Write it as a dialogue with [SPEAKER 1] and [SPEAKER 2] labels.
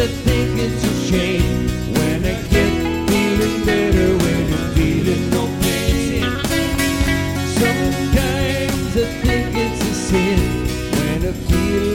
[SPEAKER 1] I think it's a shame when I get feeling better when I'm feeling no pain. Sometimes I think it's a sin when I feel.